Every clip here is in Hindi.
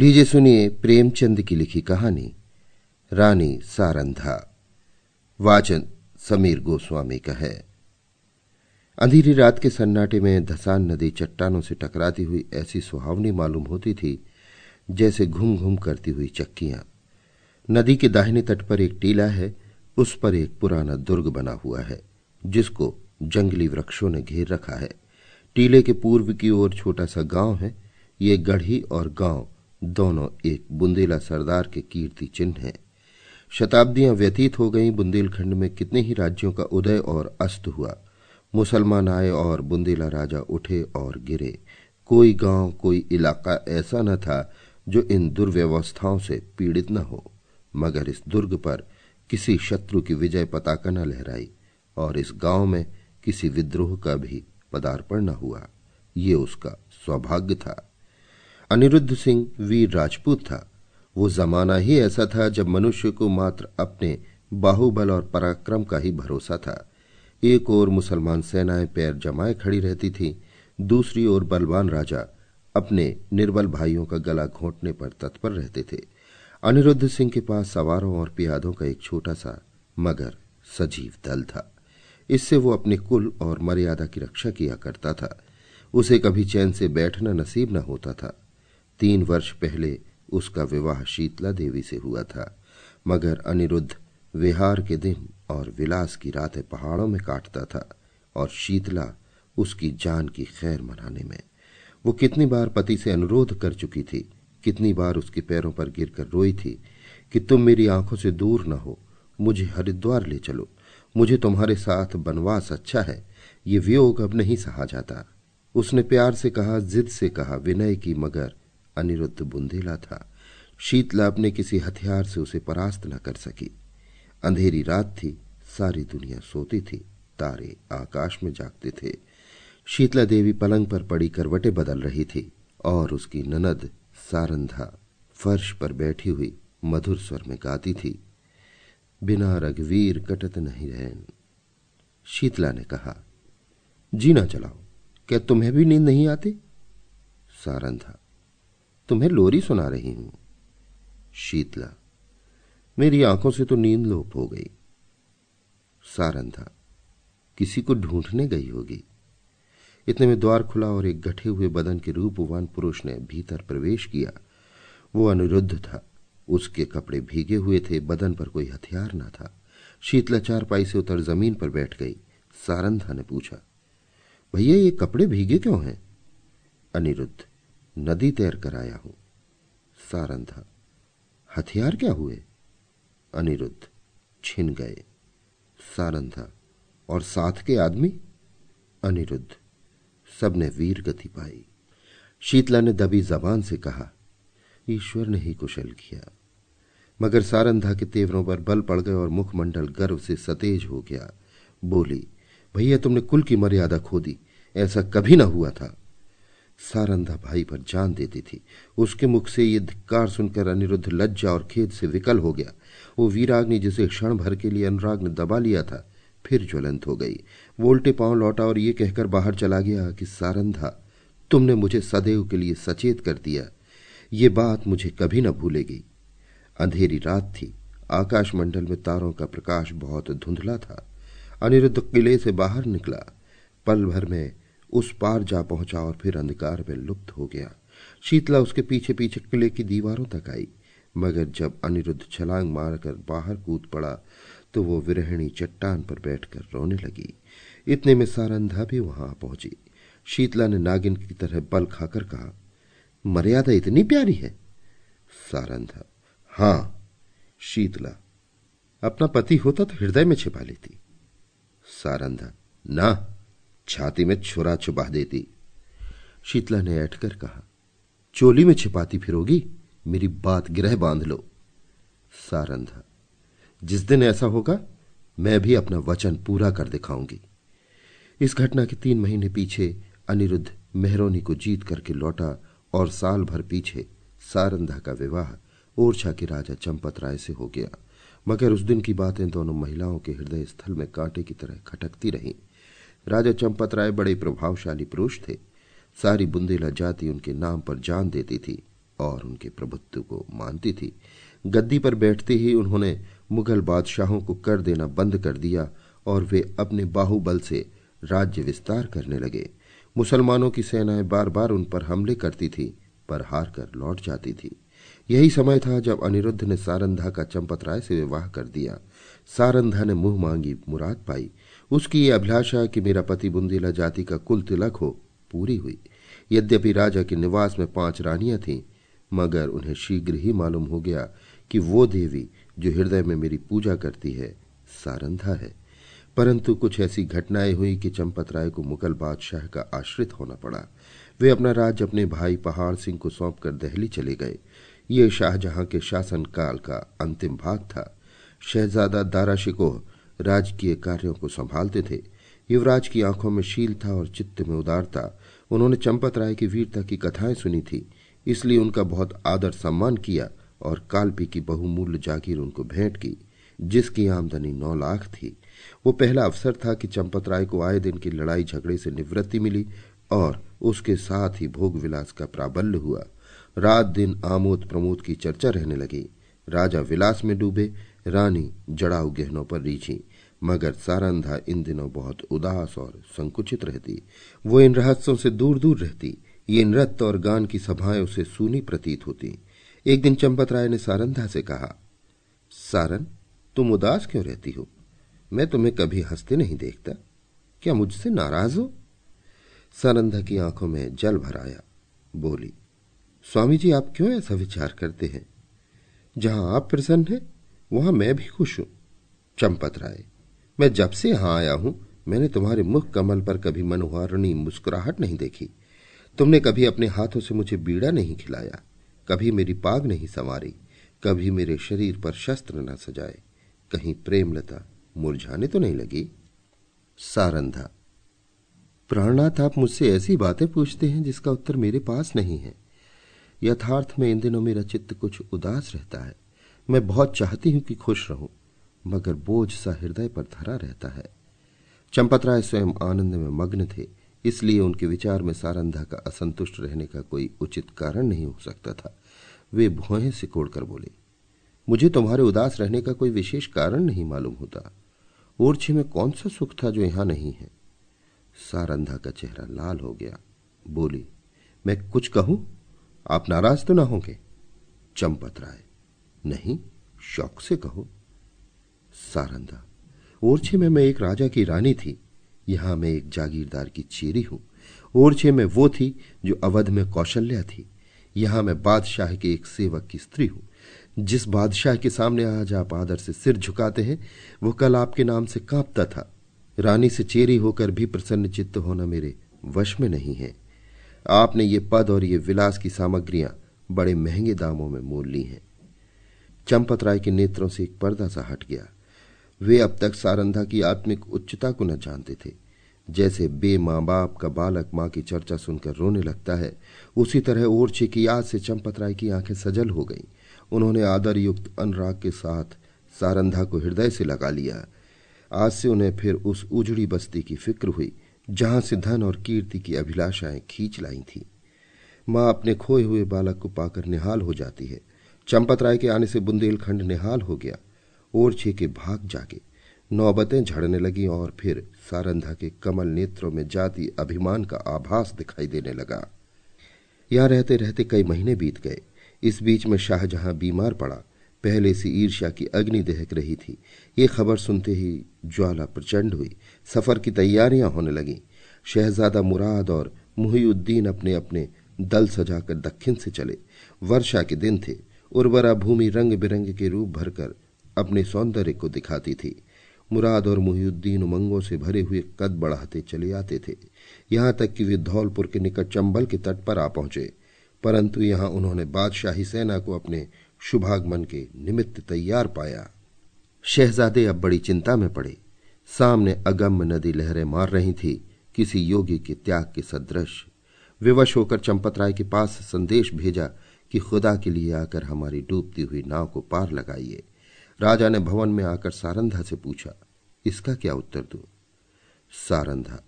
लीजिए सुनिए प्रेमचंद की लिखी कहानी, रानी सारंधा। वाचन समीर गोस्वामी का है। अंधेरी रात के सन्नाटे में धसान नदी चट्टानों से टकराती हुई ऐसी सुहावनी मालूम होती थी, जैसे घूम घूम करती हुई चक्कियाँ। नदी के दाहिने तट पर एक टीला है, उस पर एक पुराना दुर्ग बना हुआ है, जिसको जंगली वृक्षों ने घेर रखा है। टीले के पूर्व की ओर छोटा सा गाँव है, ये गढ़ी और गाँव दोनों एक बुंदेला सरदार के कीर्ति चिन्ह हैं। शताब्दियाँ व्यतीत हो गईं, बुंदेलखंड में कितने ही राज्यों का उदय और अस्त हुआ। मुसलमान आए और बुंदेला राजा उठे और गिरे। कोई गाँव, कोई इलाका ऐसा न था जो इन दुर्व्यवस्थाओं से पीड़ित न हो। मगर इस दुर्ग पर किसी शत्रु की विजय पताका न लहराई और इस गाँव में किसी विद्रोह का भी पदार्पण न हुआ। ये उसका सौभाग्य था। अनिरुद्ध सिंह वीर राजपूत था। वो जमाना ही ऐसा था जब मनुष्य को मात्र अपने बाहुबल और पराक्रम का ही भरोसा था। एक ओर मुसलमान सेनाएँ पैर जमाए खड़ी रहती थी, दूसरी ओर बलवान राजा अपने निर्बल भाइयों का गला घोंटने पर तत्पर रहते थे। अनिरुद्ध सिंह के पास सवारों और पियादों का एक छोटा सा, मगर सजीव दल था। इससे वो अपने कुल और मर्यादा की रक्षा किया करता था। उसे कभी चैन से बैठना नसीब न होता था। तीन वर्ष पहले उसका विवाह शीतला देवी से हुआ था, मगर अनिरुद्ध विहार के दिन और विलास की रातें पहाड़ों में काटता था और शीतला उसकी जान की खैर मनाने में। वो कितनी बार पति से अनुरोध कर चुकी थी, कितनी बार उसके पैरों पर गिरकर रोई थी कि तुम मेरी आँखों से दूर न हो, मुझे हरिद्वार ले चलो, मुझे तुम्हारे साथ बनवास अच्छा है, ये वियोग अब नहीं सहा जाता। उसने प्यार से कहा, जिद से कहा, विनय की मगर अनिरुद्ध बुंदेला था। शीतला अपने किसी हथियार से उसे परास्त न कर सकी। अंधेरी रात थी, सारी दुनिया सोती थी, तारे आकाश में जागते थे। शीतला देवी पलंग पर पड़ी करवटे बदल रही थी और उसकी ननद सारंधा फर्श पर बैठी हुई मधुर स्वर में गाती थी, बिना रघुवीर कटत नहीं रहन। शीतला ने कहा, जीना चलाओ, क्या तुम्हें भी नींद नहीं आती? सारंधा तुम्हें लोरी सुना रही हूँ। शीतला, मेरी आँखों से तो नींद लोप हो गई। सारंधा किसी को ढूँढने गई होगी। इतने में द्वार खुला और एक गठे हुए बदन के रूपवान पुरुष ने भीतर प्रवेश किया। वो अनिरुद्ध था। उसके कपड़े भीगे हुए थे, बदन पर कोई हथियार ना था। शीतला चार पाई से उतर ज़मीन पर बैठ गई। सारंधा ने पूछा, भैया, ये कपड़े भीगे क्यों हैं? अनिरुद्ध नदी तैर कर आया हूँ। सारंधा हथियार क्या हुए? अनिरुद्ध छिन गए। सारंधा और साथ के आदमी? अनिरुद्ध, सबने वीर गति पाई। शीतला ने दबी जबान से कहा, ईश्वर ने ही कुशल किया। मगर सारंधा के तेवरों पर बल पड़ गए और मुखमंडल गर्व से सतेज हो गया। बोली, भैया, तुमने कुल की मर्यादा खो दी। ऐसा कभी ना हुआ था। सारंधा भाई पर जान देती थी। उसके मुख से ये धिक्कार सुनकर अनिरुद्ध लज्जा और खेद से विकल हो गया। वो वीराग्नि जिसे क्षण भर के लिए अनुराग ने दबा लिया था, फिर ज्वलंत हो गई। वो उल्टे पाँव लौटा और ये कहकर बाहर चला गया कि, सारंधा, तुमने मुझे सदैव के लिए सचेत कर दिया। ये बात मुझे कभी न भूलेगी। अंधेरी रात थी। आकाश मंडल में तारों का प्रकाश बहुत धुंधला था। अनिरुद्ध किले से बाहर निकला। पल भर में उस पार जा पहुँचा और फिर अंधकार में लुप्त हो गया। शीतला उसके पीछे पीछे किले की दीवारों तक आई। मगर जब अनिरुद्ध छलांग मारकर बाहर कूद पड़ा तो वो विरहणी चट्टान पर बैठकर रोने लगी। इतने में सारंधा भी वहाँ पहुँची। शीतला ने नागिन की तरह बल खाकर कहा, मर्यादा इतनी प्यारी है? सारंधा, हाँ। शीतला, अपना पति होता तो हृदय में छिपा लेती। सारंधा, ना। छाती में छुरा छुपा देती। शीतला ने ऐठकर कहा, चोली में छिपाती फिरोगी, मेरी बात गिरह बाँध लो। सारंधा, जिस दिन ऐसा होगा, मैं भी अपना वचन पूरा कर दिखाऊँगी। इस घटना के तीन महीने पीछे अनिरुद्ध मेहरोनी को जीत करके लौटा और साल भर पीछे सारंधा का विवाह ओरछा के राजा चंपत राय से हो गया। मगर उस दिन की बातें दोनों महिलाओं के हृदय स्थल में कांटे की तरह खटकती रहीं। राजा चंपत राय बड़े प्रभावशाली पुरुष थे। सारी बुंदेला जाति उनके नाम पर जान देती थी और उनके प्रभुत्व को मानती थी। गद्दी पर बैठते ही उन्होंने मुगल बादशाहों को कर देना बंद कर दिया और वे अपने बाहुबल से राज्य विस्तार करने लगे। मुसलमानों की सेनाएँ बार बार उन पर हमले करती थी, पर हार कर लौट जाती थी। यही समय था जब अनिरुद्ध ने सारंधा का चंपत राय से विवाह कर दिया। सारंधा ने मुँह मांगी मुराद पाई। उसकी ये अभिलाषा कि मेरा पति बुंदीला जाति का कुल तिलक हो, पूरी हुई। यद्यपि राजा के निवास में पाँच रानियाँ थीं, मगर उन्हें शीघ्र ही मालूम हो गया कि वो देवी जो हृदय में मेरी पूजा करती है, सारंधा है। परंतु कुछ ऐसी घटनाएँ हुई कि चंपत राय को मुगल बादशाह का आश्रित होना पड़ा। वे अपना राज्य अपने भाई पहाड़ सिंह को सौंपकर दहली चले गए। ये शाहजहां के शासन काल का अंतिम भाग था। शहजादा दारा शिकोह राजकीय कार्यों को संभालते थे। युवराज की आँखों में शील था और चित्त में उदारता उन्होंने चंपत राय की वीरता की कथाएँ सुनी थी। इसलिए उनका बहुत आदर सम्मान किया और कालपी की बहुमूल्य जागीर उनको भेंट की, जिसकी आमदनी नौ लाख थी। वो पहला अवसर था कि चंपत राय को आए दिन की लड़ाई झगड़े से निवृत्ति मिली और उसके साथ ही भोग विलास का प्राबल्य हुआ। रात दिन आमोद प्रमोद की चर्चा रहने लगी। राजा विलास में डूबे, रानी जड़ाऊ गहनों पर रीछी मगर सारंधा इन दिनों बहुत उदास और संकुचित रहती। वो इन रहस्यों से दूर दूर रहती। ये नृत्य और गान की सभाएँ उसे सूनी प्रतीत होती। एक दिन चंपत राय ने सारंधा से कहा, सारन, तुम उदास क्यों रहती हो? मैं तुम्हें कभी हँसते नहीं देखता। क्या मुझसे नाराज़ हो? सारंधा की आँखों में जल भर आया। बोली, स्वामी जी, आप क्यों ऐसा विचार करते हैं? जहाँ आप प्रसन्न हैं, वहाँ मैं भी खुश हूँ। चंपत राय मैं जब से यहाँ आया हूँ, मैंने तुम्हारे मुख कमल पर कभी मनोहारणी मुस्कुराहट नहीं देखी। तुमने कभी अपने हाथों से मुझे बीड़ा नहीं खिलाया, कभी मेरी पाग नहीं संवारी, कभी मेरे शरीर पर शस्त्र न सजाए। कहीं प्रेमलता मुरझाने तो नहीं लगी? सारंधा, प्राणनाथ, आप मुझसे ऐसी बातें पूछते हैं जिसका उत्तर मेरे पास नहीं है। यथार्थ में इन दिनों मेरा चित्त कुछ उदास रहता है। मैं बहुत चाहती हूँ कि खुश रहूँ। मगर बोझ सा हृदय पर धरा रहता है। चंपत राय स्वयं आनंद में मग्न थे, इसलिए उनके विचार में सारंधा का असंतुष्ट रहने का कोई उचित कारण नहीं हो सकता था। वे भुएँ सिकोड़कर बोले, मुझे तुम्हारे उदास रहने का कोई विशेष कारण नहीं मालूम होता। ओरछे में कौन सा सुख था जो यहाँ नहीं है? सारंधा का चेहरा लाल हो गया, बोली, मैं कुछ कहूँ? आप नाराज़ तो ना होंगे? चंपत राय नहीं, शौक से कहो। सारंधा ओरछे में मैं एक राजा की रानी थी। यहाँ मैं एक जागीरदार की चेरी हूँ। ओरछे में वो थी जो अवध में कौशल्या थी। यहाँ मैं बादशाह के एक सेवक की स्त्री हूँ। जिस बादशाह के सामने आज आप आदर से सिर झुकाते हैं, वो कल आपके नाम से कांपता था। रानी से चेरी होकर भी प्रसन्न चित्त होना मेरे वश में नहीं है। आपने ये पद और ये विलास की सामग्रियाँ बड़े महँगे दामों में मोल ली हैं। चंपत राय के नेत्रों से एक पर्दा सा हट गया। वे अब तक सारंधा की आत्मिक उच्चता को न जानते थे। जैसे बे माँ बाप का बालक माँ की चर्चा सुनकर रोने लगता है, उसी तरह ओरछे की याद से चंपत राय की आँखें सजल हो गईं। उन्होंने आदर युक्त अनुराग के साथ सारंधा को हृदय से लगा लिया। आज से उन्हें फिर उस उजड़ी बस्ती की फ़िक्र हुई, जहाँ से धन और कीर्ति की अभिलाषाएँ खींच लाई थी। माँ अपने खोए हुए बालक को पाकर निहाल हो जाती है। चंपत राय के आने से बुंदेलखंड निहाल हो गया। ओरछे के भाग जागे। नौबतें झड़ने लगी और फिर सारंधा के कमल नेत्रों में जाति अभिमान का आभास दिखाई देने लगा। यहाँ रहते रहते कई महीने बीत गए। इस बीच में शाहजहां बीमार पड़ा। पहले से ईर्ष्या की अग्नि दहक रही थी। ये खबर सुनते ही ज्वाला प्रचंड हुई। सफ़र की तैयारियाँ होने लगी। शहजादा मुराद और मुहिउद्दीन अपने अपने दल सजाकर दक्षिण से चले। वर्षा के दिन थे। उर्वरा भूमि रंग बिरंग के रूप भरकर अपने सौंदर्य को दिखाती थी। मुराद और मुहिउद्दीन उमंगों से भरे हुए कद बढ़ाते चले आते थे। यहाँ तक कि वे धौलपुर के निकट चंबल के तट पर आ पहुँचे। परंतु यहाँ उन्होंने बादशाही सेना को अपने शुभागमन के निमित्त तैयार पाया। शहजादे अब बड़ी चिंता में पड़े। सामने अगम्य नदी लहरें मार रही थी, किसी योगी के त्याग के सदृश। विवश होकर चंपत राय के पास संदेश भेजा कि खुदा के लिए आकर हमारी डूबती हुई नाव को पार लगाइए। राजा ने भवन में आकर सारंधा से पूछा, इसका क्या उत्तर दू? सारंधा,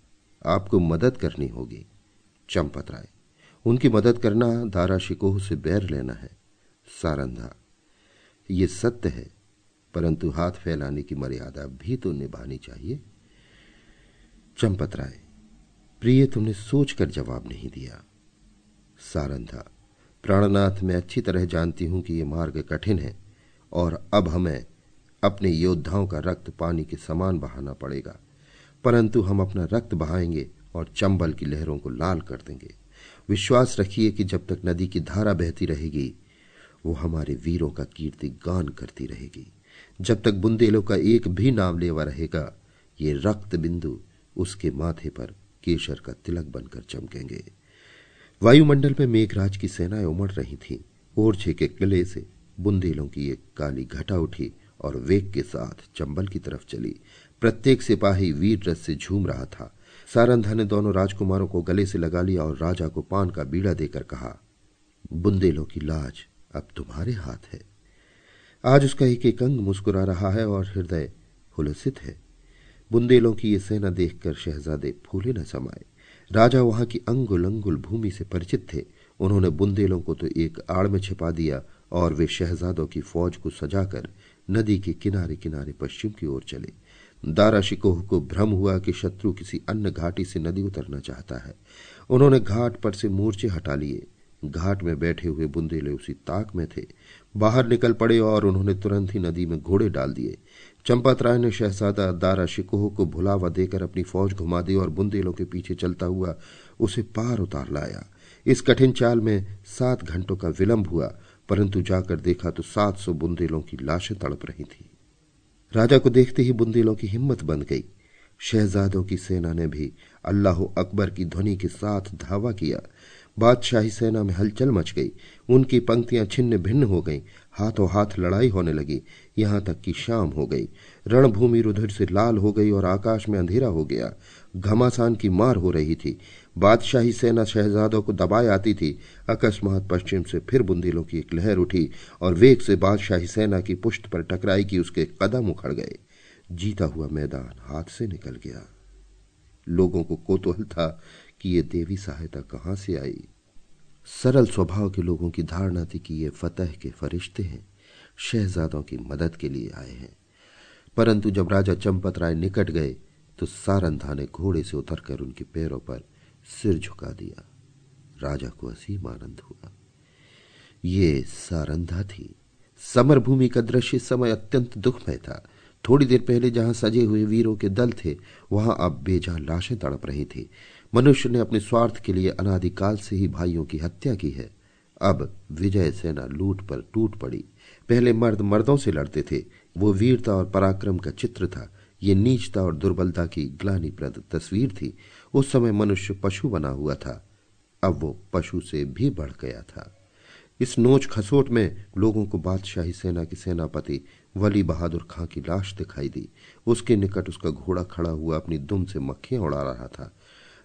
आपको मदद करनी होगी, चंपत राय। उनकी मदद करना दारा शिकोह से बैर लेना है। सारंधा, ये सत्य है, परंतु हाथ फैलाने की मर्यादा भी तो निभानी चाहिए। चंपत राय, प्रिय, तुमने सोचकर जवाब नहीं दिया। सारंधा, प्राणनाथ, मैं अच्छी तरह जानती हूँ कि यह मार्ग कठिन है। और अब हमें अपने योद्धाओं का रक्त पानी के समान बहाना पड़ेगा। परंतु हम अपना रक्त बहाएँगे और चंबल की लहरों को लाल कर देंगे। विश्वास रखिए कि जब तक नदी की धारा बहती रहेगी, वो हमारे वीरों का कीर्ति गान करती रहेगी। जब तक बुंदेलों का एक भी नाम लेवा रहेगा, ये रक्त बिंदु उसके माथे पर केशर का तिलक बनकर चमकेंगे। वायुमंडल में मेघराज की सेनाएँ उमड़ रही थीं, ओरछे के किले से बुंदेलों की एक काली घटा उठी और वेग के साथ चंबल की तरफ़ चली। प्रत्येक सिपाही वीर रस से झूम रहा था। सारंधा ने दोनों राजकुमारों को गले से लगा लिया और राजा को पान का बीड़ा देकर कहा, बुंदेलों की लाज अब तुम्हारे हाथ है। आज उसका एक एक अंग मुस्कुरा रहा है और हृदय हुलसित है। बुंदेलों की ये सेना देखकर शहजादे फूले न समाये। राजा वहाँ की अंगुल अंगुल भूमि से परिचित थे। उन्होंने बुंदेलों को तो एक आड़ में छिपा दिया और वे शहजादों की फौज को सजाकर नदी के किनारे किनारे पश्चिम की ओर चले। दारा शिकोह को भ्रम हुआ कि शत्रु किसी अन्य घाटी से नदी उतरना चाहता है। उन्होंने घाट पर से मूर्चे हटा लिए। घाट में बैठे हुए बुंदेले उसी ताक में थे। बाहर निकल पड़े और उन्होंने तुरंत ही नदी में घोड़े डाल दिए। चंपत राय ने शहजादा दारा शिकोह को भुलावा देकर अपनी फौज घुमा दी और बुंदेलों के पीछे चलता हुआ उसे पार उतार लाया। इस कठिन चाल में सात घंटों का विलंब हुआ परंतु जाकर देखा तो सात सौ बुंदेलों की लाशें तड़प रही थी। राजा को देखते ही बुंदेलों की हिम्मत बंद गई। शहजादों की सेना ने भी अल्लाह अकबर की ध्वनि के साथ धावा किया। बादशाही सेना में हलचल मच गई। उनकी पंक्तियाँ छिन्न भिन्न हो गईं। हाथों हाथ लड़ाई होने लगी। यहाँ तक कि शाम हो गई। रणभूमि रुधिर से लाल हो गई और आकाश में अंधेरा हो गया। घमासान की मार हो रही थी। बादशाही सेना शहजादों को दबाए आती थी। अकस्मात पश्चिम से फिर बुंदेलों की एक लहर उठी और वेग से बादशाही सेना की पुष्ट पर टकराई कि उसके कदम उखड़ गए। जीता हुआ मैदान हाथ से निकल गया। लोगों को कोतूहल था कि ये देवी सहायता कहाँ से आई। सरल स्वभाव के लोगों की धारणा थी कि ये फतेह के फरिश्ते हैं, शहजादों की मदद के लिए आए हैं। परंतु जब राजा चंपत राय निकट गए तो सारंधा ने घोड़े से उतरकर उनके पैरों पर सिर झुका दिया। राजा को असीम आनंद हुआ। ये सारंधा थी। समर भूमि का दृश्य समय अत्यंत दुखमय था। थोड़ी देर पहले जहाँ सजे हुए वीरों के दल थे, वहाँ अब बेजा लाशें तड़प रही थी। मनुष्य ने अपने स्वार्थ के लिए अनादिकाल से ही भाइयों की हत्या की है। अब विजय सेना लूट पर टूट पड़ी। पहले मर्द मर्दों से लड़ते थे। वो वीरता और पराक्रम का चित्र था। ये नीचता और दुर्बलता की ग्लानीप्रद तस्वीर थी। उस समय मनुष्य पशु बना हुआ था। अब वो पशु से भी बढ़ गया था। इस नोच खसोट में लोगों को बादशाही सेना के सेनापति वली बहादुर खां की लाश दिखाई दी। उसके निकट उसका घोड़ा खड़ा हुआ अपनी दुम से मक्खियाँ उड़ा रहा था।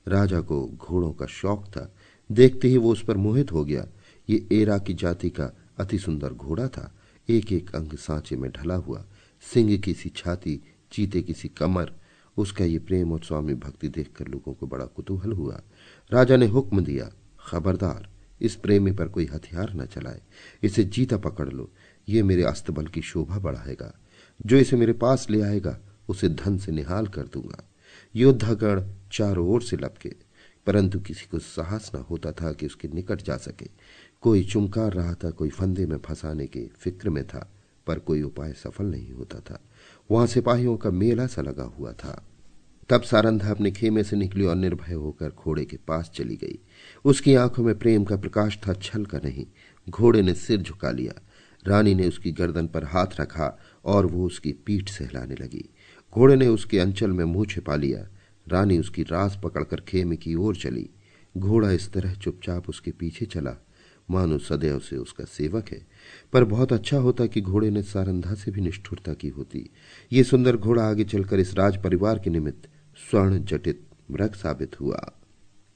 राजा को घोड़ों का शौक था। देखते ही वो उस पर मोहित हो गया। ये एरा की जाति का अति सुंदर घोड़ा था। एक एक अंग सांचे में ढला हुआ। सिंह की सी छाती, चीते की सी कमर उसका ये प्रेम और स्वामी भक्ति देखकर लोगों को बड़ा कुतूहल हुआ। राजा ने हुक्म दिया, खबरदार, इस प्रेमी पर कोई हथियार न चलाए। इसे जीता पकड़ लो। ये मेरे अस्तबल की शोभा बढ़ाएगा। जो इसे मेरे पास ले आएगा, उसे धन से निहाल कर दूँगा। योद्धागण चारों ओर से लपके। परंतु किसी को साहस न होता था कि उसके निकट जा सके। कोई चुमकार रहा था, कोई फंदे में फंसाने के फ़िक्र में था, पर कोई उपाय सफल नहीं होता था। वहाँ सिपाहियों का मेला सा लगा हुआ था। तब सारंधा अपने खेमे से निकली और निर्भय होकर घोड़े के पास चली गई। उसकी आँखों में प्रेम का प्रकाश था, छल का नहीं, घोड़े ने सिर झुका लिया। रानी ने उसकी गर्दन पर हाथ रखा और वो उसकी पीठ सहलाने लगी। घोड़े ने उसके अंचल में मुँह छिपा लिया। रानी उसकी रास पकड़कर खेमे की ओर चली। घोड़ा इस तरह चुपचाप उसके पीछे चला। मानो सदैव से उसका सेवक है। पर बहुत अच्छा होता कि घोड़े ने सारंधा से भी निष्ठुरता की होती। ये सुंदर घोड़ा आगे चलकर इस राज परिवार के निमित्त स्वर्ण जटित मृग साबित हुआ।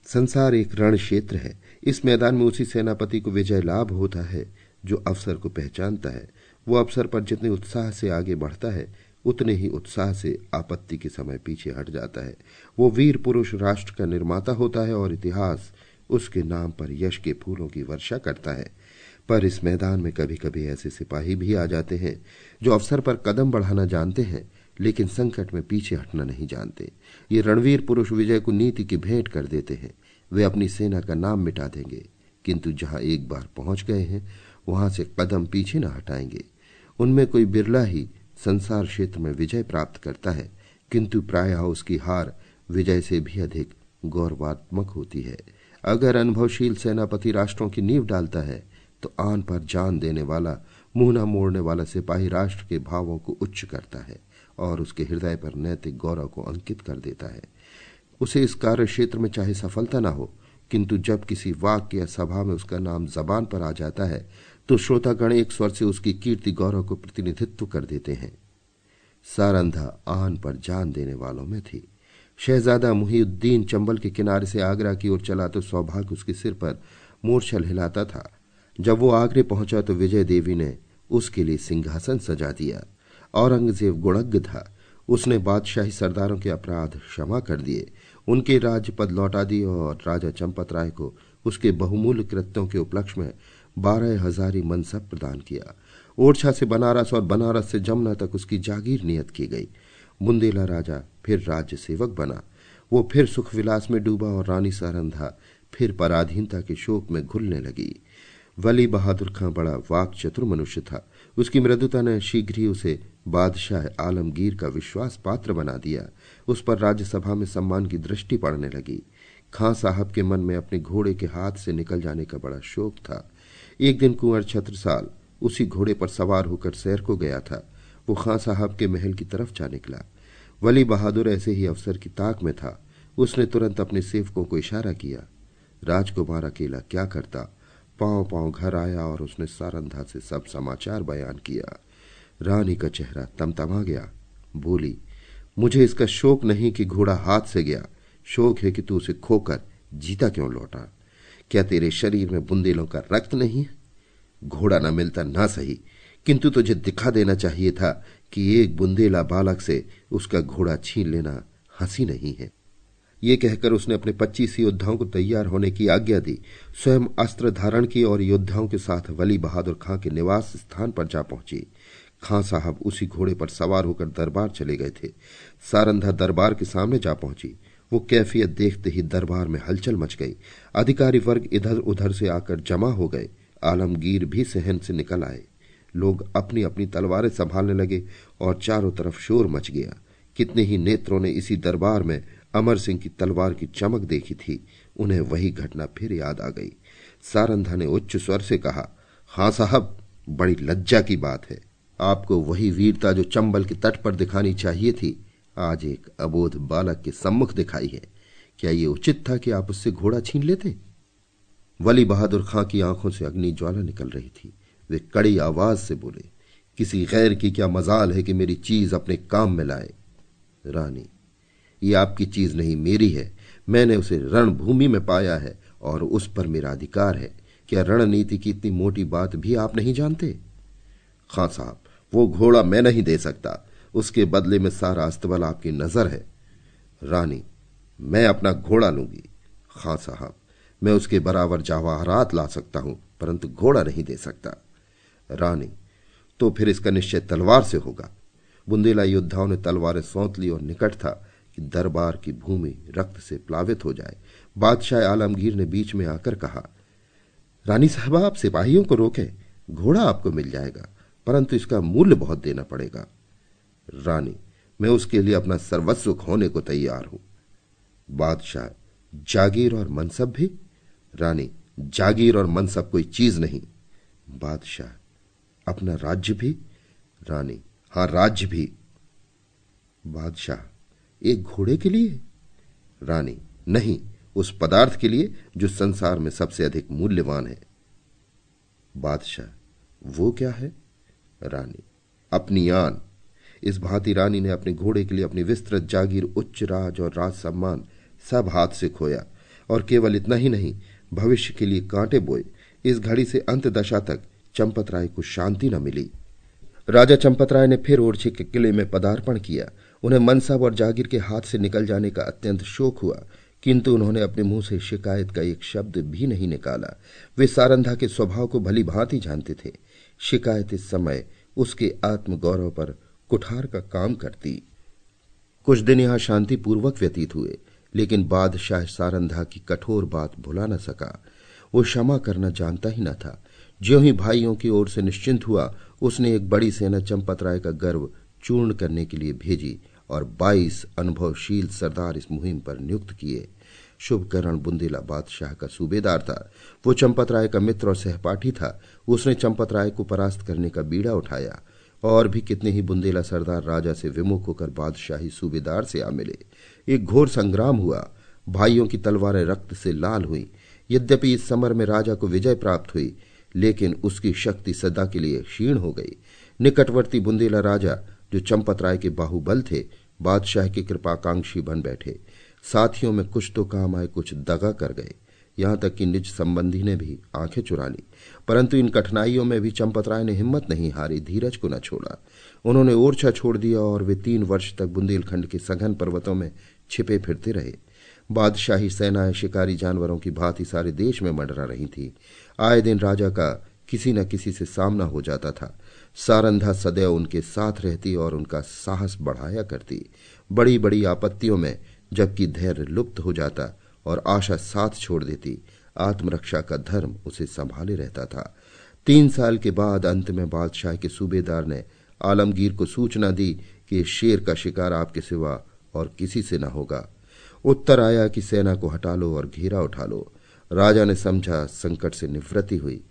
संसार एक रण क्षेत्र है। इस मैदान में उसी सेनापति को विजय लाभ होता है, जो अवसर को पहचानता है। वो अवसर पर जितने उत्साह से आगे बढ़ता है, उतने ही उत्साह से आपत्ति के समय पीछे हट जाता है। वो वीर पुरुष राष्ट्र का निर्माता होता है और इतिहास उसके नाम पर यश के फूलों की वर्षा करता है। पर इस मैदान में कभी कभी ऐसे सिपाही भी आ जाते हैं, जो अवसर पर कदम बढ़ाना जानते हैं, लेकिन संकट में पीछे हटना नहीं जानते। ये रणवीर पुरुष विजय को नीति की भेंट कर देते हैं। वे अपनी सेना का नाम मिटा देंगे, किंतु जहाँ एक बार पहुँच गए हैं, वहाँ से कदम पीछे न हटाएँगे। उनमें कोई बिरला ही संसार क्षेत्र में विजय प्राप्त करता है, किंतु प्रायः उसकी हार विजय से भी अधिक गौरवात्मक होती है। अगर अनुभवशील सेनापति राष्ट्रों की नींव डालता है तो आन पर जान देने वाला, मुँह न मोड़ने वाला सिपाही राष्ट्र के भावों को उच्च करता है और उसके हृदय पर नैतिक गौरव को अंकित कर देता है। उसे इस कार्य क्षेत्र में चाहे सफलता न हो, किंतु जब किसी वाक्य या सभा में उसका नाम जबान पर आ जाता है तो श्रोतागण एक स्वर से उसकी कीर्ति गौरव को प्रतिनिधित्व कर देते हैं। सारंधा आन पर जान देने वालों में थी। शहजादा मुहिउद्दीन चंबल के किनारे से आगरा की ओर चला तो सौभाग्य उसके सिर पर मूर्छल हिलाता था। जब वो आगरे पहुँचा तो विजय देवी ने उसके लिए सिंहासन सजा दिया। औरंगज़ेब गुणज्ञ था। उसने बादशाही सरदारों के अपराध क्षमा कर दिए। उनके राज्य पद लौटा दिए और राजा चंपत राय को उसके बहुमूल्य कृत्यों के उपलक्ष्य में बारह हजारी मनसब प्रदान किया। ओरछा से बनारस और बनारस से जमुना तक उसकी जागीर नियत की गई। बुंदेला राजा फिर राज्य सेवक बना। वो फिर सुख विलास में डूबा और रानी सारंधा फिर पराधीनता के शोक में घुलने लगी। वली बहादुर खां बड़ा वाक चतुर मनुष्य था। उसकी मृदुता ने शीघ्र ही उसे बादशाह आलमगीर का विश्वास पात्र बना दिया। उस पर राज्यसभा में सम्मान की दृष्टि पड़ने लगी। खां साहब के मन में अपने घोड़े के हाथ से निकल जाने का बड़ा शोक था। एक दिन कुंवर छत्रसाल उसी घोड़े पर सवार होकर सैर को गया था। वो खां साहब के महल की तरफ़ जा निकला। वली बहादुर ऐसे ही अफसर की ताक में था। उसने तुरंत अपने सेवकों को इशारा किया राजकुमार अकेला क्या करता? पाँव पाँव घर आया और उसने सारंधा से सब समाचार बयान किया। रानी का चेहरा तमतमा गया। बोली, मुझे इसका शोक नहीं कि घोड़ा हाथ से गया। शोक है कि तू उसे खोकर जीता क्यों लौटा? क्या तेरे शरीर में बुंदेलों का रक्त नहीं है? घोड़ा न मिलता ना सही। किंतु तुझे दिखा देना चाहिए था कि एक बुंदेला बालक से उसका घोड़ा छीन लेना हँसी नहीं है। ये कहकर उसने अपने पच्चीस योद्धाओं को तैयार होने की आज्ञा दी। स्वयं अस्त्र धारण की और योद्धाओं के साथ वली बहादुर खां के निवास स्थान पर जा पहुँची। खां साहब उसी घोड़े पर सवार होकर दरबार चले गए थे। सारंधा दरबार के सामने जा पहुँची। वो कैफियत देखते ही दरबार में हलचल मच गई। अधिकारी वर्ग इधर उधर से आकर जमा हो गए। आलमगीर भी सहन से निकल आए। लोग अपनी अपनी तलवारें संभालने लगे और चारों तरफ़ शोर मच गया। कितने ही नेत्रों ने इसी दरबार में अमर सिंह की तलवार की चमक देखी थी। उन्हें वही घटना फिर याद आ गई। सारंधा ने उच्च स्वर से कहा, हाँ साहब, बड़ी लज्जा की बात है। आपको वही वीरता जो चंबल के तट पर दिखानी चाहिए थी, आज एक अबोध बालक के सम्मुख दिखाई है। क्या ये उचित था कि आप उससे घोड़ा छीन लेते? वली बहादुर खां की आँखों से अग्नि ज्वाला निकल रही थी। वे कड़ी आवाज़ से बोले, किसी गैर की क्या मजाल है कि मेरी चीज़ अपने काम में लाए? रानी ये आपकी चीज़ नहीं मेरी है। मैंने उसे रणभूमि में पाया है और उस पर मेरा अधिकार है। क्या रणनीति की इतनी मोटी बात भी आप नहीं जानते? खां साहब, वो घोड़ा मैं नहीं दे सकता। उसके बदले में सारा अस्तबल आपकी नज़र है। रानी, मैं अपना घोड़ा लूँगी। खां साहब, मैं उसके बराबर जवाहरात ला सकता हूँ, परंतु घोड़ा नहीं दे सकता। रानी तो फिर इसका निश्चय तलवार से होगा। बुंदेला योद्धाओं ने तलवारें सौंत ली और निकट था। कि दरबार की भूमि रक्त से प्लावित हो जाए। बादशाह आलमगीर ने बीच में आकर कहा, रानी साहबा, आप सिपाहियों को रोकें, घोड़ा आपको मिल जाएगा, परंतु इसका मूल्य बहुत देना पड़ेगा। रानी, मैं उसके लिए अपना सर्वस्व खोने को तैयार हूँ। बादशाह, जागीर और मनसब भी? रानी, जागीर और मनसब कोई चीज़ नहीं। बादशाह, अपना राज्य भी? रानी, हाँ, राज्य भी। बादशाह एक घोड़े के लिए? रानी, नहीं, उस पदार्थ के लिए जो संसार में सबसे अधिक मूल्यवान है। बादशाह, वो क्या है? रानी, अपनी आन। इस भांति रानी ने अपने घोड़े के लिए अपनी विस्तृत जागीर, उच्च राज और राज सम्मान सब हाथ से खोया। और केवल इतना ही नहीं, भविष्य के लिए कांटे बोए। इस घड़ी से अंत दशा तक चंपत राय को शांति न मिली। राजा चंपत राय ने फिर ओरछे के किले में पदार्पण किया उन्हें मनसब और जागीर के हाथ से निकल जाने का अत्यंत शोक हुआ, किंतु उन्होंने अपने मुँह से शिकायत का एक शब्द भी नहीं निकाला। वे सारंधा के स्वभाव को भली भांति जानते थे। शिकायत इस समय उसके आत्मगौरव पर कुठार का काम करती। कुछ दिन यहाँ शांतिपूर्वक व्यतीत हुए, लेकिन बादशाह सारंधा की कठोर बात भुला न सका। वो क्षमा करना जानता ही न था। ज्यों ही भाइयों की ओर से निश्चिंत हुआ, उसने एक बड़ी सेना चंपत राय का गर्व चूर्ण करने के लिए भेजी। और 22 अनुभवशील सरदार इस मुहिम पर नियुक्त किए। शुभकरण बुंदेला बादशाह का सूबेदार था। वो चंपत राय का मित्र और सहपाठी था। उसने चंपत राय को परास्त करने का बीड़ा उठाया और भी कितने ही बुंदेला सरदार राजा से विमुख होकर बादशाही सूबेदार से आ मिले। एक घोर संग्राम हुआ। भाइयों की तलवारें रक्त से लाल हुई। यद्यपि इस समर में राजा को विजय प्राप्त हुई, लेकिन उसकी शक्ति सदा के लिए क्षीण हो गई। निकटवर्ती बुंदेला राजा, जो चंपत राय के बाहुबल थे बादशाह की कृपाकांक्षी बन बैठे। साथियों में कुछ तो काम आए, कुछ दगा कर गए। यहाँ तक कि निज संबंधी ने भी आँखें चुरा ली। परंतु इन कठिनाइयों में भी चंपत राय ने हिम्मत नहीं हारी, धीरज को न छोड़ा। उन्होंने ओरछा छोड़ दिया और वे तीन वर्ष तक बुंदेलखंड के सघन पर्वतों में छिपे फिरते रहे। बादशाही सेनाएँ, शिकारी जानवरों की भांति सारे देश में मंडरा रही थी। आए दिन राजा का किसी न किसी से सामना हो जाता था। सारंधा सदैव उनके साथ रहती और उनका साहस बढ़ाया करती। बड़ी बड़ी आपत्तियों में जबकि धैर्य लुप्त हो जाता और आशा साथ छोड़ देती, आत्मरक्षा का धर्म उसे संभाले रहता था। तीन साल के बाद अंत में बादशाह के सूबेदार ने आलमगीर को सूचना दी कि शेर का शिकार आपके सिवा और किसी से न होगा। उत्तर आया कि सेना को हटा लो और घेरा उठा लो। राजा ने समझा संकट से निवृत्ति हुई,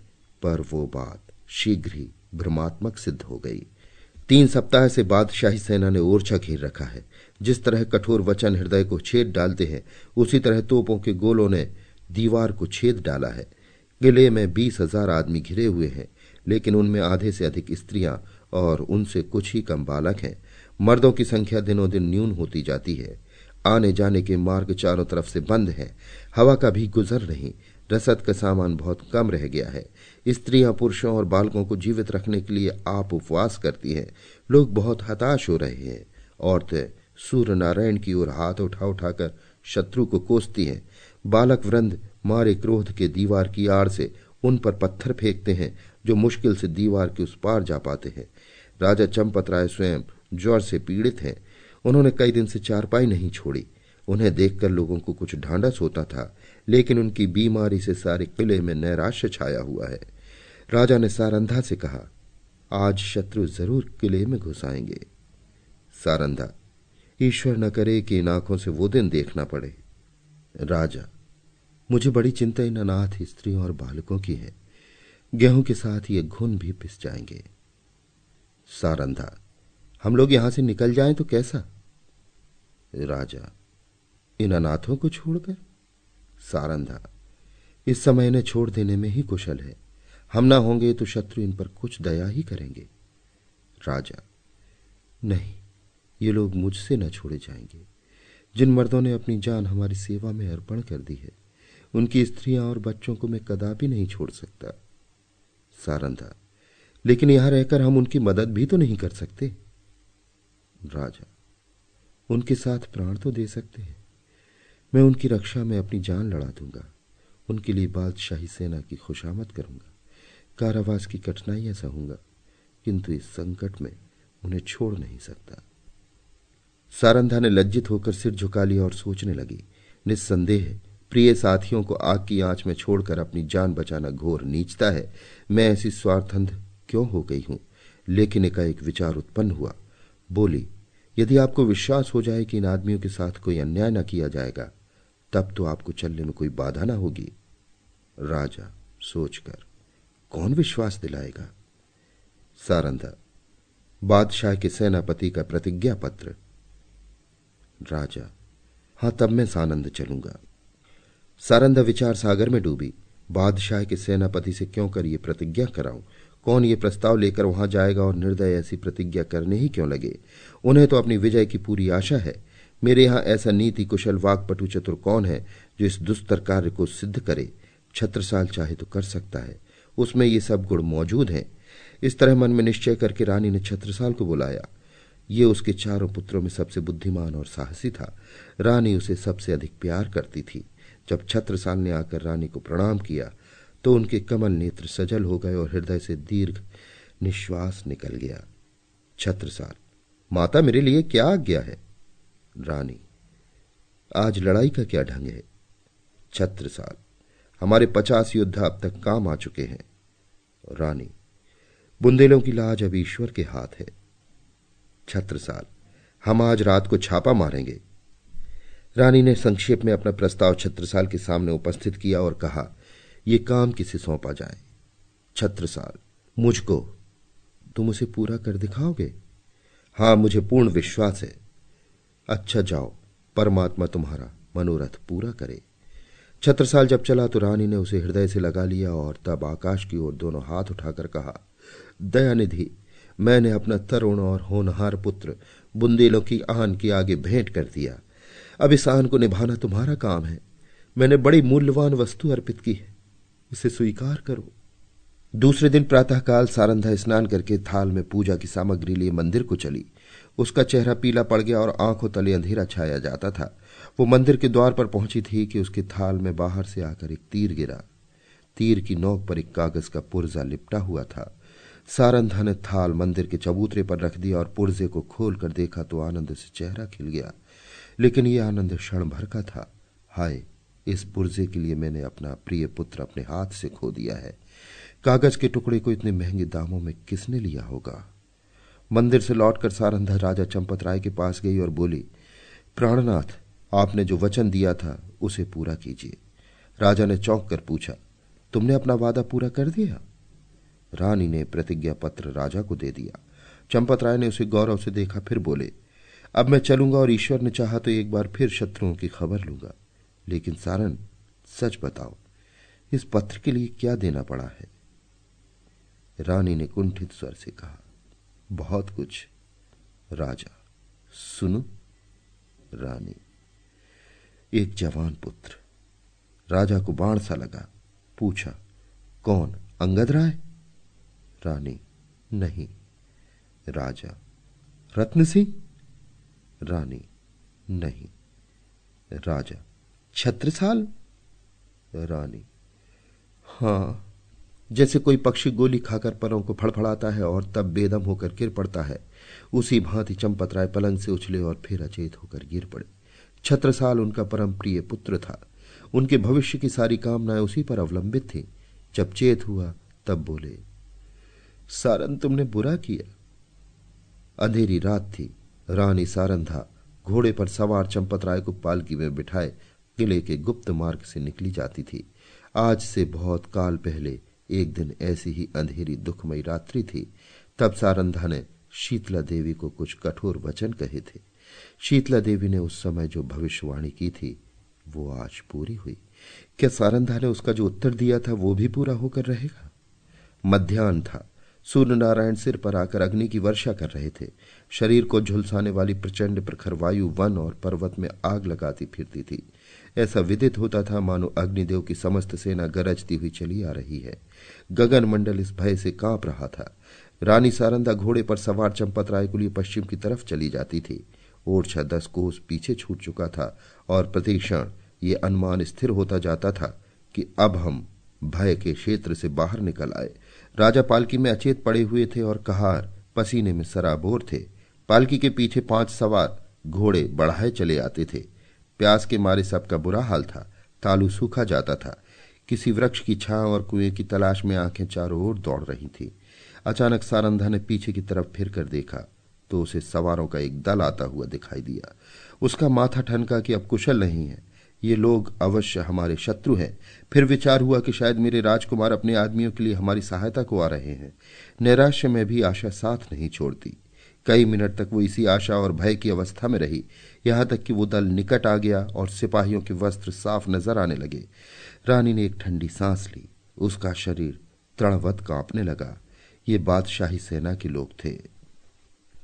पर वो बात शीघ्र ही भ्रमात्मक सिद्ध हो गई। तीन सप्ताह से बादशाही सेना ने ओरछा घेर रखा है। जिस तरह कठोर वचन हृदय को छेद डालते हैं, उसी तरह तोपों के गोलों ने दीवार को छेद डाला है। किले में बीस हज़ार आदमी घिरे हुए हैं, लेकिन उनमें आधे से अधिक स्त्रियाँ और उनसे कुछ ही कम बालक हैं। मर्दों की संख्या दिनों दिन न्यून होती जाती है। आने जाने के मार्ग चारों तरफ़ से बंद हैं। हवा का भी गुजर नहीं। रसद का सामान बहुत कम रह गया है। स्त्रियाँ पुरुषों और बालकों को जीवित रखने के लिए आप उपवास करती हैं। लोग बहुत हताश हो रहे हैं। औरतें सूर्य नारायण की ओर हाथ उठा उठाकर शत्रु को कोसती हैं। बालक वृंद मारे क्रोध के दीवार की आड़ से उन पर पत्थर फेंकते हैं जो मुश्किल से दीवार के उस पार जा पाते हैं। राजा चंपत राय स्वयं ज्वर से पीड़ित हैं। उन्होंने कई दिन से चारपाई नहीं छोड़ी। उन्हें देखकर लोगों को कुछ ढांढस होता था, लेकिन उनकी बीमारी से सारे किले में नैराश्य छाया हुआ है। राजा ने सारंधा से कहा, आज शत्रु ज़रूर किले में घुस आएँगे सारंधा, ईश्वर न करे कि इन आँखों से वो दिन देखना पड़े। राजा, मुझे बड़ी चिंता इन अनाथ स्त्रियों और बालकों की है। गेहूँ के साथ ये घुन भी पिस जाएँगे। सारंधा, हम लोग यहाँ से निकल जाएँ तो कैसा? राजा इन अनाथों को छोड़कर? सारंधा, इस समय इन्हें छोड़ देने में ही कुशल है। हम ना होंगे तो शत्रु इन पर कुछ दया ही करेंगे। राजा, नहीं, ये लोग मुझसे न छोड़े जाएँगे। जिन मर्दों ने अपनी जान हमारी सेवा में अर्पण कर दी है, उनकी स्त्रियाँ और बच्चों को मैं कदापि नहीं छोड़ सकता। सारंधा, लेकिन यहाँ रहकर हम उनकी मदद भी तो नहीं कर सकते। राजा, उनके साथ प्राण तो दे सकते हैं। मैं उनकी रक्षा में अपनी जान लड़ा दूँगा। उनके लिए बादशाही सेना की खुशामद करूँगा। कारावास की कठिनाइयाँ सहूँगा, किंतु इस संकट में उन्हें छोड़ नहीं सकता। सारंधा ने लज्जित होकर सिर झुका लिया और सोचने लगी। निस्संदेह, प्रिय साथियों को आग की आँच में छोड़कर अपनी जान बचाना घोर नीचता है। मैं ऐसी स्वार्थंध क्यों हो गई हूँ? लेकिन एक विचार उत्पन्न हुआ। बोली, यदि आपको विश्वास हो जाए कि इन आदमियों के साथ कोई अन्याय न किया जाएगा तब तो आपको चलने में कोई बाधा ना होगी। राजा सोचकर, कौन विश्वास दिलाएगा? सारंधा बादशाह के सेनापति का प्रतिज्ञा पत्र राजा, हाँ, तब मैं सानंद चलूँगा। सारंदा विचार सागर में डूबी। बादशाह के सेनापति से क्यों कर ये प्रतिज्ञा कराऊं? कौन ये प्रस्ताव लेकर वहाँ जाएगा और निर्दय ऐसी प्रतिज्ञा करने ही क्यों लगे? उन्हें तो अपनी विजय की पूरी आशा है। मेरे यहाँ ऐसा नीति कुशल वाकपटु चतुर कौन है जो इस दुस्तर कार्य को सिद्ध करे, छत्रसाल चाहे तो कर सकता है। उसमें ये सब गुण मौजूद हैं। इस तरह मन में निश्चय करके रानी ने छत्रसाल को बुलाया। ये उसके चारों पुत्रों में सबसे बुद्धिमान और साहसी था। रानी उसे सबसे अधिक प्यार करती थी। जब छत्रसाल ने आकर रानी को प्रणाम किया तो उनके कमल नेत्र सजल हो गए और हृदय से दीर्घ निश्वास निकल गया। छत्रसाल, माता मेरे लिए क्या आज्ञा है? रानी, आज लड़ाई का क्या ढंग है? छत्र छत्रसाल, हमारे पचास योद्धा अब तक काम आ चुके हैं। रानी, बुंदेलों की लाज अब ईश्वर के हाथ है। छत्र छत्रसाल, हम आज रात को छापा मारेंगे। रानी ने संक्षेप में अपना प्रस्ताव छत्रसाल के सामने उपस्थित किया और कहा यह काम किसे सौंपा जाए? छत्रसाल, मुझको? तुम उसे पूरा कर दिखाओगे? हाँ, मुझे पूर्ण विश्वास है। अच्छा जाओ, परमात्मा तुम्हारा मनोरथ पूरा करे। छत्रसाल जब चला तो रानी ने उसे हृदय से लगा लिया और तब आकाश की ओर दोनों हाथ उठाकर कहा, दयानिधि, मैंने अपना तरुण और होनहार पुत्र बुंदेलों की आन के आगे भेंट कर दिया। अब इस आन को निभाना तुम्हारा काम है। मैंने बड़ी मूल्यवान वस्तु अर्पित की है। इसे स्वीकार करो। दूसरे दिन प्रातःकाल सारंधा स्नान करके थाल में पूजा की सामग्री लिए मंदिर को चली। उसका चेहरा पीला पड़ गया और आँखों तले अंधेरा छाया जाता था। वो मंदिर के द्वार पर पहुँची थी कि उसके थाल में बाहर से आकर एक तीर गिरा। तीर की नोक पर एक कागज़ का पुर्जा लिपटा हुआ था। सारंधा ने थाल मंदिर के चबूतरे पर रख दिया और पुर्जे को खोल कर देखा तो आनंद से चेहरा खिल गया। लेकिन यह आनंद क्षण भर का था। हाय, इस पुर्जे के लिए मैंने अपना प्रिय पुत्र अपने हाथ से खो दिया है। कागज़ के टुकड़े को इतने महँगे दामों में किसने लिया होगा? मंदिर से लौटकर सारंधा राजा चंपत राय के पास गई और बोली, प्राणनाथ, आपने जो वचन दिया था, उसे पूरा कीजिए। राजा ने चौंक कर पूछा, तुमने अपना वादा पूरा कर दिया? रानी ने प्रतिज्ञा पत्र राजा को दे दिया। चंपत राय ने उसे गौरव से देखा, फिर बोले, अब मैं चलूँगा और ईश्वर ने चाहा तो एक बार फिर शत्रुओं की खबर लूँगा। लेकिन सारन सच बताओ, इस पत्र के लिए क्या देना पड़ा है? रानी ने कुंठित स्वर से कहा बहुत कुछ। राजा, सुनो, रानी। एक जवान पुत्र। राजा को बाण सा लगा, पूछा, कौन, अंगद राय? रानी, नहीं। राजा, रत्न सिंह? रानी, नहीं। राजा, छत्रसाल? रानी, हाँ जैसे कोई पक्षी गोली खाकर परों को फड़फड़ाता है और तब बेदम होकर गिर पड़ता है। उसी भांति चंपत राय पलंग से उछले और फिर अचेत होकर गिर पड़े। छत्रसाल उनका परम प्रिय पुत्र था। उनके भविष्य की सारी कामनाएँ उसी पर अवलंबित थी। जब चेत हुआ, तब बोले सारन तुमने बुरा किया। अंधेरी रात थी। रानी सारंधा घोड़े पर सवार चंपत राय को पालकी में बिठाए, किले के गुप्त मार्ग से निकली जाती थी। आज से बहुत काल पहले एक दिन ऐसी ही अंधेरी दुखमयी रात्रि थी, तब सारंधा ने शीतला देवी को कुछ कठोर वचन कहे थे। शीतला देवी ने उस समय जो भविष्यवाणी की थी, वो आज पूरी हुई। क्या सारंधा ने उसका जो उत्तर दिया था, वो भी पूरा होकर रहेगा? मध्यान्ह था। सूर्य नारायण सिर पर आकर अग्नि की वर्षा कर रहे थे। शरीर को झुलसाने वाली प्रचंड प्रखर वायु वन और पर्वत में आग लगाती फिरती थी। ऐसा विदित होता था, मानो अग्निदेव की समस्त सेना गरजती हुई चली आ रही है। गगन मंडल इस भय से काँप रहा था। रानी सारंदा घोड़े पर सवार चंपत राय के लिए पश्चिम की तरफ़ चली जाती थी। ओरछा दस कोस पीछे छूट चुका था और प्रतिक्षण, ये अनुमान स्थिर होता जाता था कि अब हम भय के क्षेत्र से बाहर निकल आए। राजा पालकी में अचेत पड़े हुए थे और कहार पसीने में सराबोर थे। पालकी के पीछे पाँच सवार घोड़े बढ़ाए चले आते थे। प्यास के मारे सबका बुरा हाल था। तालू सूखा जाता था। किसी वृक्ष की छां और कुएँ की तलाश में आँखें चारों ओर दौड़ रही थी। अचानक सारंधा ने पीछे की तरफ़ फिर कर देखा तो उसे सवारों का एक दल आता हुआ दिखाई दिया। उसका माथा ठनका कि अब कुशल नहीं है। ये लोग अवश्य हमारे शत्रु हैं। फिर विचार हुआ कि शायद मेरे राजकुमार अपने आदमियों के लिए हमारी सहायता को आ रहे हैं। नैराश्य में भी आशा साथ नहीं छोड़ती। कई मिनट तक वो इसी आशा और भय की अवस्था में रही। यहाँ तक कि वो दल निकट आ गया और सिपाहियों के वस्त्र साफ़ नज़र आने लगे। रानी ने एक ठंडी सांस ली। उसका शरीर तृणवत कांपने लगा। ये बादशाही सेना के लोग थे।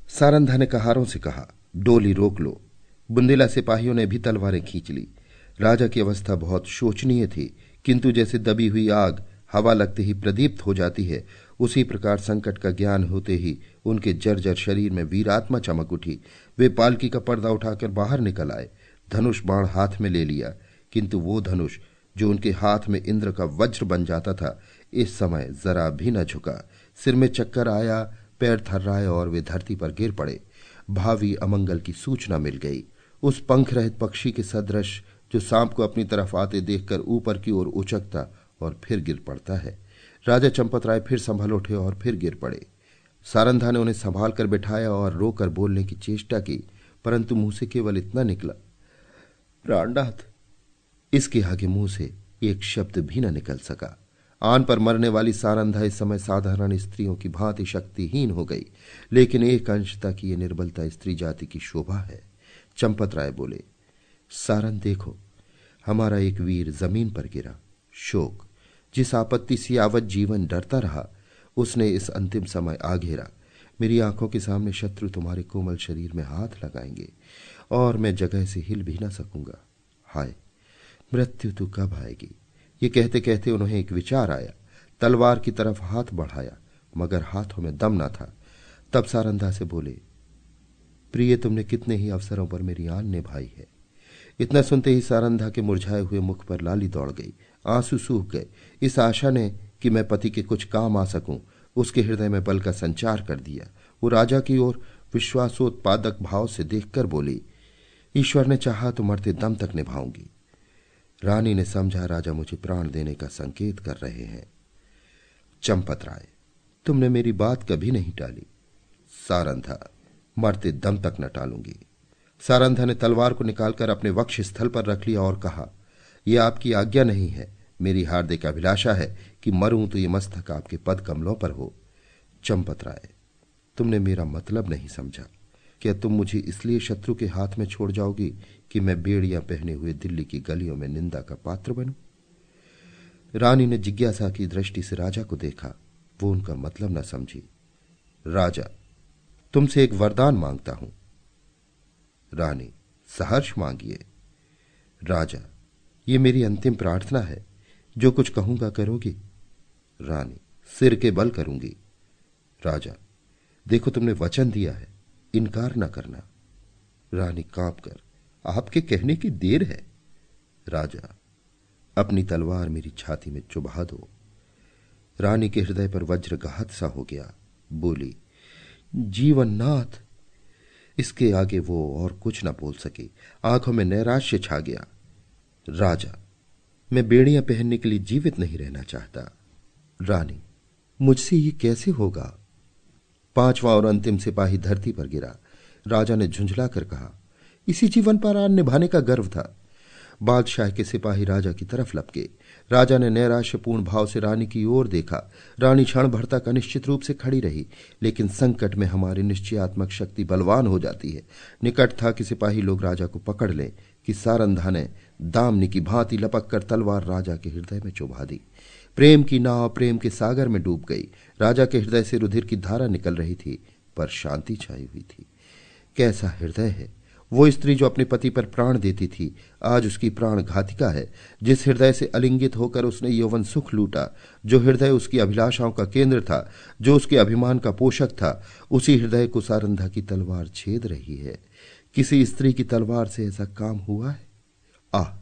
सारंधा ने कहारों से कहा, डोली रोक लो। बुंदेला सिपाहियों ने भी तलवारें खींच ली। राजा की अवस्था बहुत शोचनीय थी। किंतु जैसे दबी हुई आग हवा लगते ही प्रदीप्त हो जाती है, उसी प्रकार संकट का ज्ञान होते ही उनके जर्जर शरीर में वीरात्मा चमक उठी। वे पालकी का पर्दा उठाकर बाहर निकल आए। धनुष बाण हाथ में ले लिया, किंतु वो धनुष, जो उनके हाथ में इंद्र का वज्र बन जाता था, इस समय जरा भी न झुका। सिर में चक्कर आया, पैर थर्राए और वे धरती पर गिर पड़े। भावी अमंगल की सूचना मिल गई। उस पंख रहित पक्षी के सदृश, जो सांप को अपनी तरफ़ आते देखकर ऊपर की ओर उचकता और फिर गिर पड़ता है। राजा चंपत राय फिर संभल उठे और फिर गिर पड़े। सारंधा ने उन्हें संभाल कर बिठाया और रोकर बोलने की चेष्टा की, परंतु मुँह से केवल इतना निकला, प्राणनाथ। इसके आगे मुँह से एक शब्द भी न निकल सका। आन पर मरने वाली सारंधा इस समय साधारण स्त्रियों की भांति शक्तिहीन हो गई, लेकिन एक अंशता की यह निर्बलता स्त्री जाति की शोभा है। चंपत राय बोले सारन देखो, हमारा एक वीर ज़मीन पर गिरा, शोक। जिस आपत्ति से यावत जीवन डरता रहा उसने इस अंतिम समय आ घेरा। मेरी आँखों के सामने शत्रु तुम्हारे कोमल शरीर में हाथ लगाएँगे और मैं जगह से हिल भी ना सकूँगा। हाय, मृत्यु तो कब आएगी? ये कहते कहते उन्हें एक विचार आया। तलवार की तरफ़ हाथ बढ़ाया, मगर हाथों में दम ना था। तब सारंधा से बोले, प्रिय, तुमने कितने ही अवसरों पर मेरी आन निभाई है। इतना सुनते ही सारंधा के मुरझाए हुए मुख पर लाली दौड़ गई, आँसू सूख गए। इस आशा ने कि मैं पति के कुछ काम आ सकूँ, उसके हृदय में बल का संचार कर दिया। वो राजा की ओर विश्वासोत्पादक भाव से देखकर बोली, ईश्वर ने चाहा तो मरते दम तक निभाऊँगी। रानी ने समझा, राजा मुझे प्राण देने का संकेत कर रहे हैं। चंपत राय, तुमने मेरी बात कभी नहीं टाली। सारंधा मरते दम तक न टालूँगी। सारंधा ने तलवार को निकालकर अपने वक्ष स्थल पर रख लिया और कहा, यह आपकी आज्ञा नहीं है। मेरी हार्दिक अभिलाषा है कि मरूं तो ये मस्तक आपके पद कमलों पर हो। चंपत राय, तुमने मेरा मतलब नहीं समझा। क्या तुम मुझे इसलिए शत्रु के हाथ में छोड़ जाओगी कि मैं बेड़ियाँ पहने हुए दिल्ली की गलियों में निंदा का पात्र बनूं? रानी ने जिज्ञासा की दृष्टि से राजा को देखा। वो उनका मतलब न समझी। राजा, तुमसे एक वरदान माँगता हूँ। रानी, सहर्ष मांगिए। राजा, ये मेरी अंतिम प्रार्थना है। जो कुछ कहूँगा करोगी। रानी, सिर के बल करूँगी। राजा, देखो तुमने वचन दिया है, इनकार ना करना। रानी काँप कर, आपके कहने की देर है। राजा, अपनी तलवार मेरी छाती में चुभा दो। रानी के हृदय पर वज्र वज्रघात सा हो गया। बोली जीवन नाथ इसके आगे वो और कुछ ना बोल सकी। आँखों में नैराश्य छा गया। राजा, मैं बेड़ियाँ पहनने के लिए जीवित नहीं रहना चाहता। रानी, मुझसे ये कैसे होगा? पांचवा और अंतिम सिपाही धरती पर गिरा। राजा ने झुंझला कर कहा, इसी जीवन पर आन निभाने का गर्व था। बादशाह के सिपाही राजा की तरफ़ लपके। राजा ने नैराश्यपूर्ण भाव से रानी की ओर देखा। रानी क्षण भर तक अनिश्चित रूप से खड़ी रही, लेकिन संकट में हमारी निश्चयात्मक शक्ति बलवान हो जाती है। निकट था कि सिपाही लोग राजा को पकड़ लें, कि सारंधा ने दामनी की भांति लपक कर तलवार राजा के हृदय में चुभा दी। प्रेम की नाव प्रेम के सागर में डूब गई। राजा के हृदय से रुधिर की धारा निकल रही थी, पर शांति छाई हुई थी। कैसा हृदय है? वो स्त्री जो अपने पति पर प्राण देती थी, आज उसकी प्राण घातिका है। जिस हृदय से अलिंगित होकर उसने यौवन सुख लूटा, जो हृदय उसकी अभिलाषाओं का केंद्र था, जो उसके अभिमान का पोषक था, उसी हृदय को सारंधा की तलवार छेद रही है। किसी स्त्री की तलवार से ऐसा काम हुआ है? आह,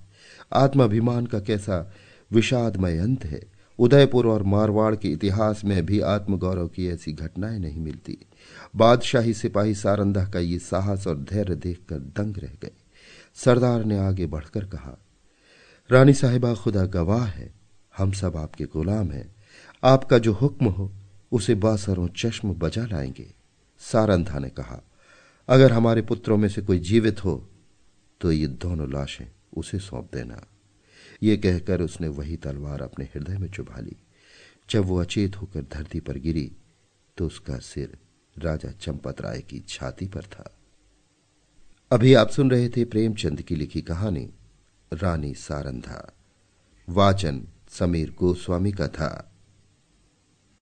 आत्माभिमान का कैसा विषादमय अंत है। उदयपुर और मारवाड़ के इतिहास में भी आत्मगौरव की ऐसी घटनाएँ नहीं मिलती। बादशाही सिपाही सारंदा का ये साहस और धैर्य देखकर दंग रह गए। सरदार ने आगे बढ़कर कहा, रानी साहिबा खुदा गवाह है, हम सब आपके गुलाम हैं। आपका जो हुक्म हो, उसे बासरों चश्म बजा लाएँगे। सारंधा ने कहा, अगर हमारे पुत्रों में से कोई जीवित हो तो ये दोनों लाशें उसे सौंप देना। ये कहकर उसने वही तलवार अपने हृदय में चुभा ली। जब वो अचेत होकर धरती पर गिरी तो उसका सिर राजा चंपत राय की छाती पर था। अभी आप सुन रहे थे प्रेमचंद की लिखी कहानी, रानी सारंधा। वाचन समीर गोस्वामी का था।